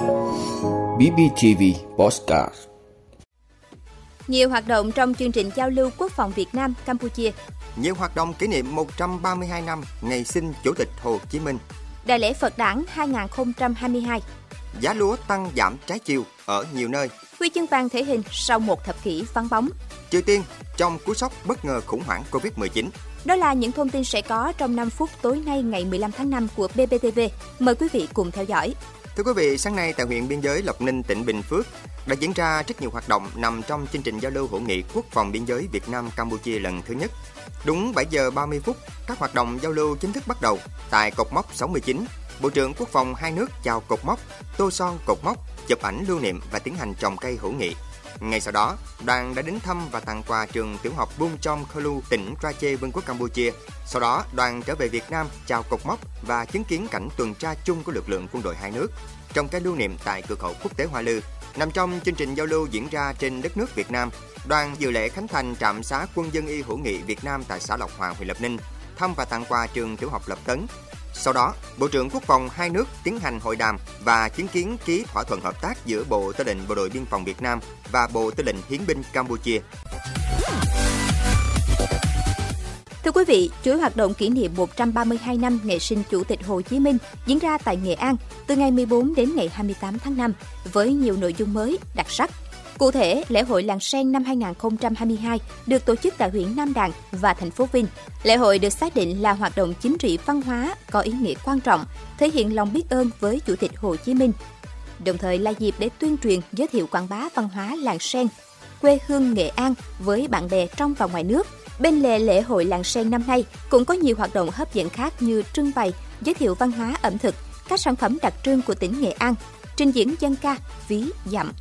BBTV Postcard Nhiều hoạt động trong chương trình giao lưu quốc phòng Việt Nam Campuchia. Nhiều hoạt động kỷ niệm 132 năm ngày sinh Chủ tịch Hồ Chí Minh. Đại lễ Phật đản 2022. Giá lúa tăng giảm trái chiều ở nhiều nơi. Huy chương vàng thể hình sau một thập kỷ vắng bóng. Triều Tiên trong cú sốc bất ngờ khủng hoảng Covid-19. Đó là những thông tin sẽ có trong 5 phút tối nay ngày 15 tháng 5 của BBTV. Mời quý vị cùng theo dõi. Thưa quý vị, sáng nay tại huyện biên giới Lộc Ninh, tỉnh Bình Phước đã diễn ra rất nhiều hoạt động nằm trong chương trình giao lưu hữu nghị quốc phòng biên giới Việt Nam Campuchia lần thứ nhất. Đúng 7 giờ 30 phút, các hoạt động giao lưu chính thức bắt đầu tại cột mốc 69. Bộ trưởng Quốc phòng hai nước chào cột mốc, tô son cột mốc, chụp ảnh lưu niệm và tiến hành trồng cây hữu nghị. Ngay sau đó, đoàn đã đến thăm và tặng quà trường tiểu học Bung Chom Khlu, tỉnh Trache, Vương quốc Campuchia. Sau đó, đoàn trở về Việt Nam chào cột mốc và chứng kiến cảnh tuần tra chung của lực lượng quân đội hai nước. Trong cái lưu niệm tại cửa khẩu quốc tế Hoa Lư, nằm trong chương trình giao lưu diễn ra trên đất nước Việt Nam, đoàn dự lễ khánh thành trạm xá quân dân y hữu nghị Việt Nam tại xã Lộc Hòa, huyện Lập Ninh, thăm và tặng quà trường tiểu học Lập Tấn, sau đó, Bộ trưởng Quốc phòng hai nước tiến hành hội đàm và chứng kiến ký thỏa thuận hợp tác giữa Bộ Tư lệnh Bộ đội Biên phòng Việt Nam và Bộ Tư lệnh Hiến binh Campuchia. Thưa quý vị, chuỗi hoạt động kỷ niệm 132 năm ngày sinh Chủ tịch Hồ Chí Minh diễn ra tại Nghệ An từ ngày 14 đến ngày 28 tháng 5 với nhiều nội dung mới, đặc sắc. Cụ thể, lễ hội làng sen năm 2022 được tổ chức tại huyện Nam Đàn và thành phố Vinh. Lễ hội được xác định là hoạt động chính trị văn hóa có ý nghĩa quan trọng, thể hiện lòng biết ơn với Chủ tịch Hồ Chí Minh. Đồng thời là dịp để tuyên truyền, giới thiệu quảng bá văn hóa làng sen, quê hương Nghệ An với bạn bè trong và ngoài nước. Bên lề lễ hội làng sen năm nay cũng có nhiều hoạt động hấp dẫn khác như trưng bày, giới thiệu văn hóa ẩm thực, các sản phẩm đặc trưng của tỉnh Nghệ An, trình diễn dân ca, ví, dặm,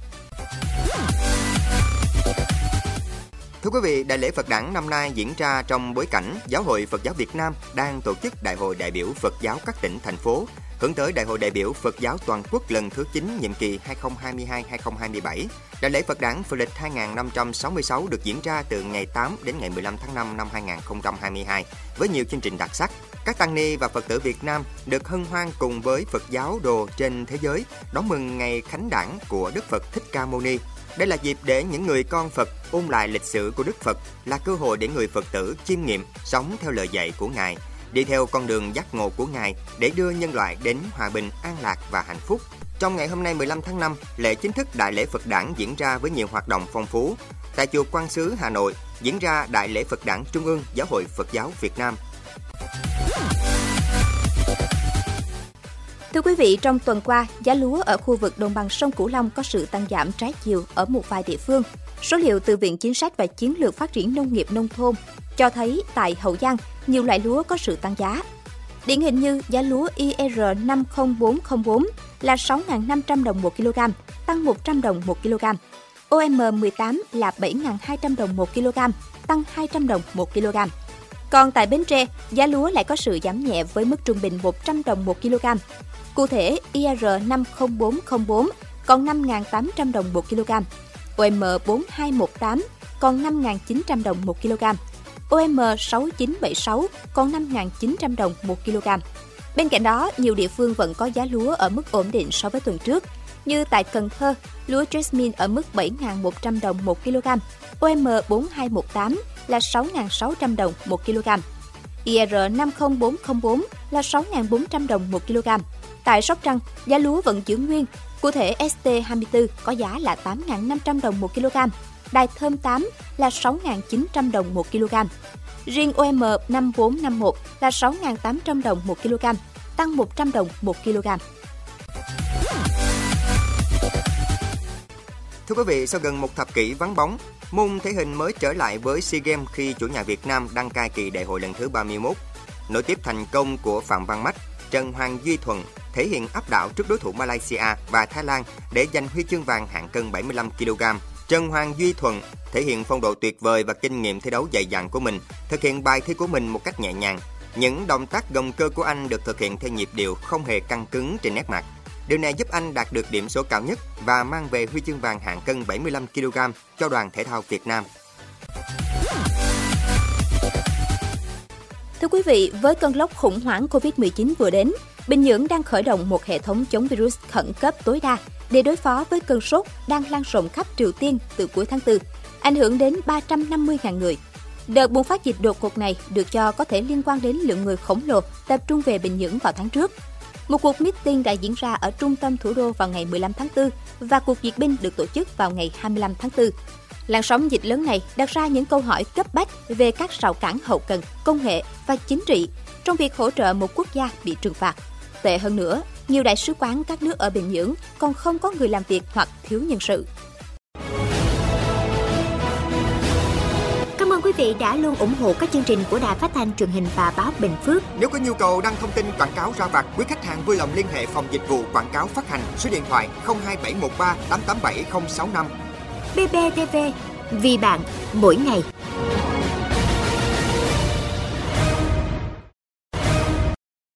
Thưa quý vị, Đại lễ Phật đản năm nay diễn ra trong bối cảnh Giáo hội Phật giáo Việt Nam đang tổ chức Đại hội đại biểu Phật giáo các tỉnh, thành phố, hướng tới Đại hội đại biểu Phật giáo toàn quốc lần thứ 9 nhiệm kỳ 2022-2027. Đại lễ Phật đản Phật lịch 2566 được diễn ra từ ngày 8 đến ngày 15 tháng 5 năm 2022 với nhiều chương trình đặc sắc. Các tăng ni và Phật tử Việt Nam được hân hoan cùng với Phật giáo đồ trên thế giới đón mừng ngày khánh đản của Đức Phật Thích Ca Mâu Ni đây là dịp để những người con Phật ôn lại lịch sử của Đức Phật, là cơ hội để người Phật tử chiêm nghiệm, sống theo lời dạy của Ngài, đi theo con đường giác ngộ của Ngài để đưa nhân loại đến hòa bình, an lạc và hạnh phúc. Trong ngày hôm nay 15 tháng 5, lễ chính thức Đại lễ Phật đản diễn ra với nhiều hoạt động phong phú. Tại chùa Quan Sứ Hà Nội diễn ra Đại lễ Phật đản Trung ương Giáo hội Phật giáo Việt Nam Thưa quý vị, trong tuần qua, giá lúa ở khu vực đồng bằng sông Cửu Long có sự tăng giảm trái chiều ở một vài địa phương. Số liệu từ Viện Chính sách và Chiến lược Phát triển Nông nghiệp Nông thôn cho thấy tại Hậu Giang, nhiều loại lúa có sự tăng giá. Điển hình như giá lúa IR 50404 là 6.500 đồng 1 kg, tăng 100 đồng 1 kg. OM18 là 7.200 đồng 1 kg, tăng 200 đồng 1 kg. Còn tại Bến Tre, giá lúa lại có sự giảm nhẹ với mức trung bình 100 đồng 1 kg. Cụ thể, IR 50404 còn 5.800 đồng 1 kg, OM 4218 còn 5.900 đồng 1 kg, OM 6976 còn 5.900 đồng 1 kg. Bên cạnh đó, nhiều địa phương vẫn có giá lúa ở mức ổn định so với tuần trước, như tại Cần Thơ, lúa Jasmine ở mức 7.100 đồng 1 kg, OM 4218 là 6.600 đồng 1 kg. IR 50404 là 6.400 đồng 1 kg. Tại Sóc Trăng, giá lúa vẫn giữ nguyên. Cụ thể ST24 có giá là 8.500 đồng 1 kg, Đài Thơm 8 là 6.900 đồng 1 kg. Riêng OM 5451 là 6.800 đồng 1 kg, tăng 100 đồng 1 kg. Thưa quý vị, sau gần một thập kỷ vắng bóng, môn thể hình mới trở lại với SEA Games khi chủ nhà Việt Nam đăng cai kỳ đại hội lần thứ 31. Nối tiếp thành công của Phạm Văn Mách, Trần Hoàng Duy Thuận thể hiện áp đảo trước đối thủ Malaysia và Thái Lan để giành huy chương vàng hạng cân 75 kg. Trần Hoàng Duy Thuận thể hiện phong độ tuyệt vời và kinh nghiệm thi đấu dày dặn của mình, thực hiện bài thi của mình một cách nhẹ nhàng. Những động tác gồng cơ của anh được thực hiện theo nhịp điệu không hề căng cứng trên nét mặt. Điều này giúp anh đạt được điểm số cao nhất và mang về huy chương vàng hạng cân 75 kg cho đoàn thể thao Việt Nam. Thưa quý vị, với cơn lốc khủng hoảng Covid-19 vừa đến, Bình Nhưỡng đang khởi động một hệ thống chống virus khẩn cấp tối đa để đối phó với cơn sốt đang lan rộng khắp Triều Tiên từ cuối tháng 4, ảnh hưởng đến 350.000 người. Đợt bùng phát dịch đột ngột này được cho có thể liên quan đến lượng người khổng lồ tập trung về Bình Nhưỡng vào tháng trước. Một cuộc meeting đã diễn ra ở trung tâm thủ đô vào ngày 15 tháng 4 và cuộc duyệt binh được tổ chức vào ngày 25 tháng 4. Làn sóng dịch lớn này đặt ra những câu hỏi cấp bách về các rào cản hậu cần, công nghệ và chính trị trong việc hỗ trợ một quốc gia bị trừng phạt. Tệ hơn nữa, nhiều đại sứ quán các nước ở Bình Nhưỡng còn không có người làm việc hoặc thiếu nhân sự. Cảm ơn quý vị đã luôn ủng hộ các chương trình của Đài Phát thanh truyền hình và báo Bình Phước. Nếu có nhu cầu đăng thông tin quảng cáo ra vặt, quý khách hàng vui lòng liên hệ phòng dịch vụ quảng cáo phát hành số điện thoại 02713 887065. BBTV, vì bạn, mỗi ngày.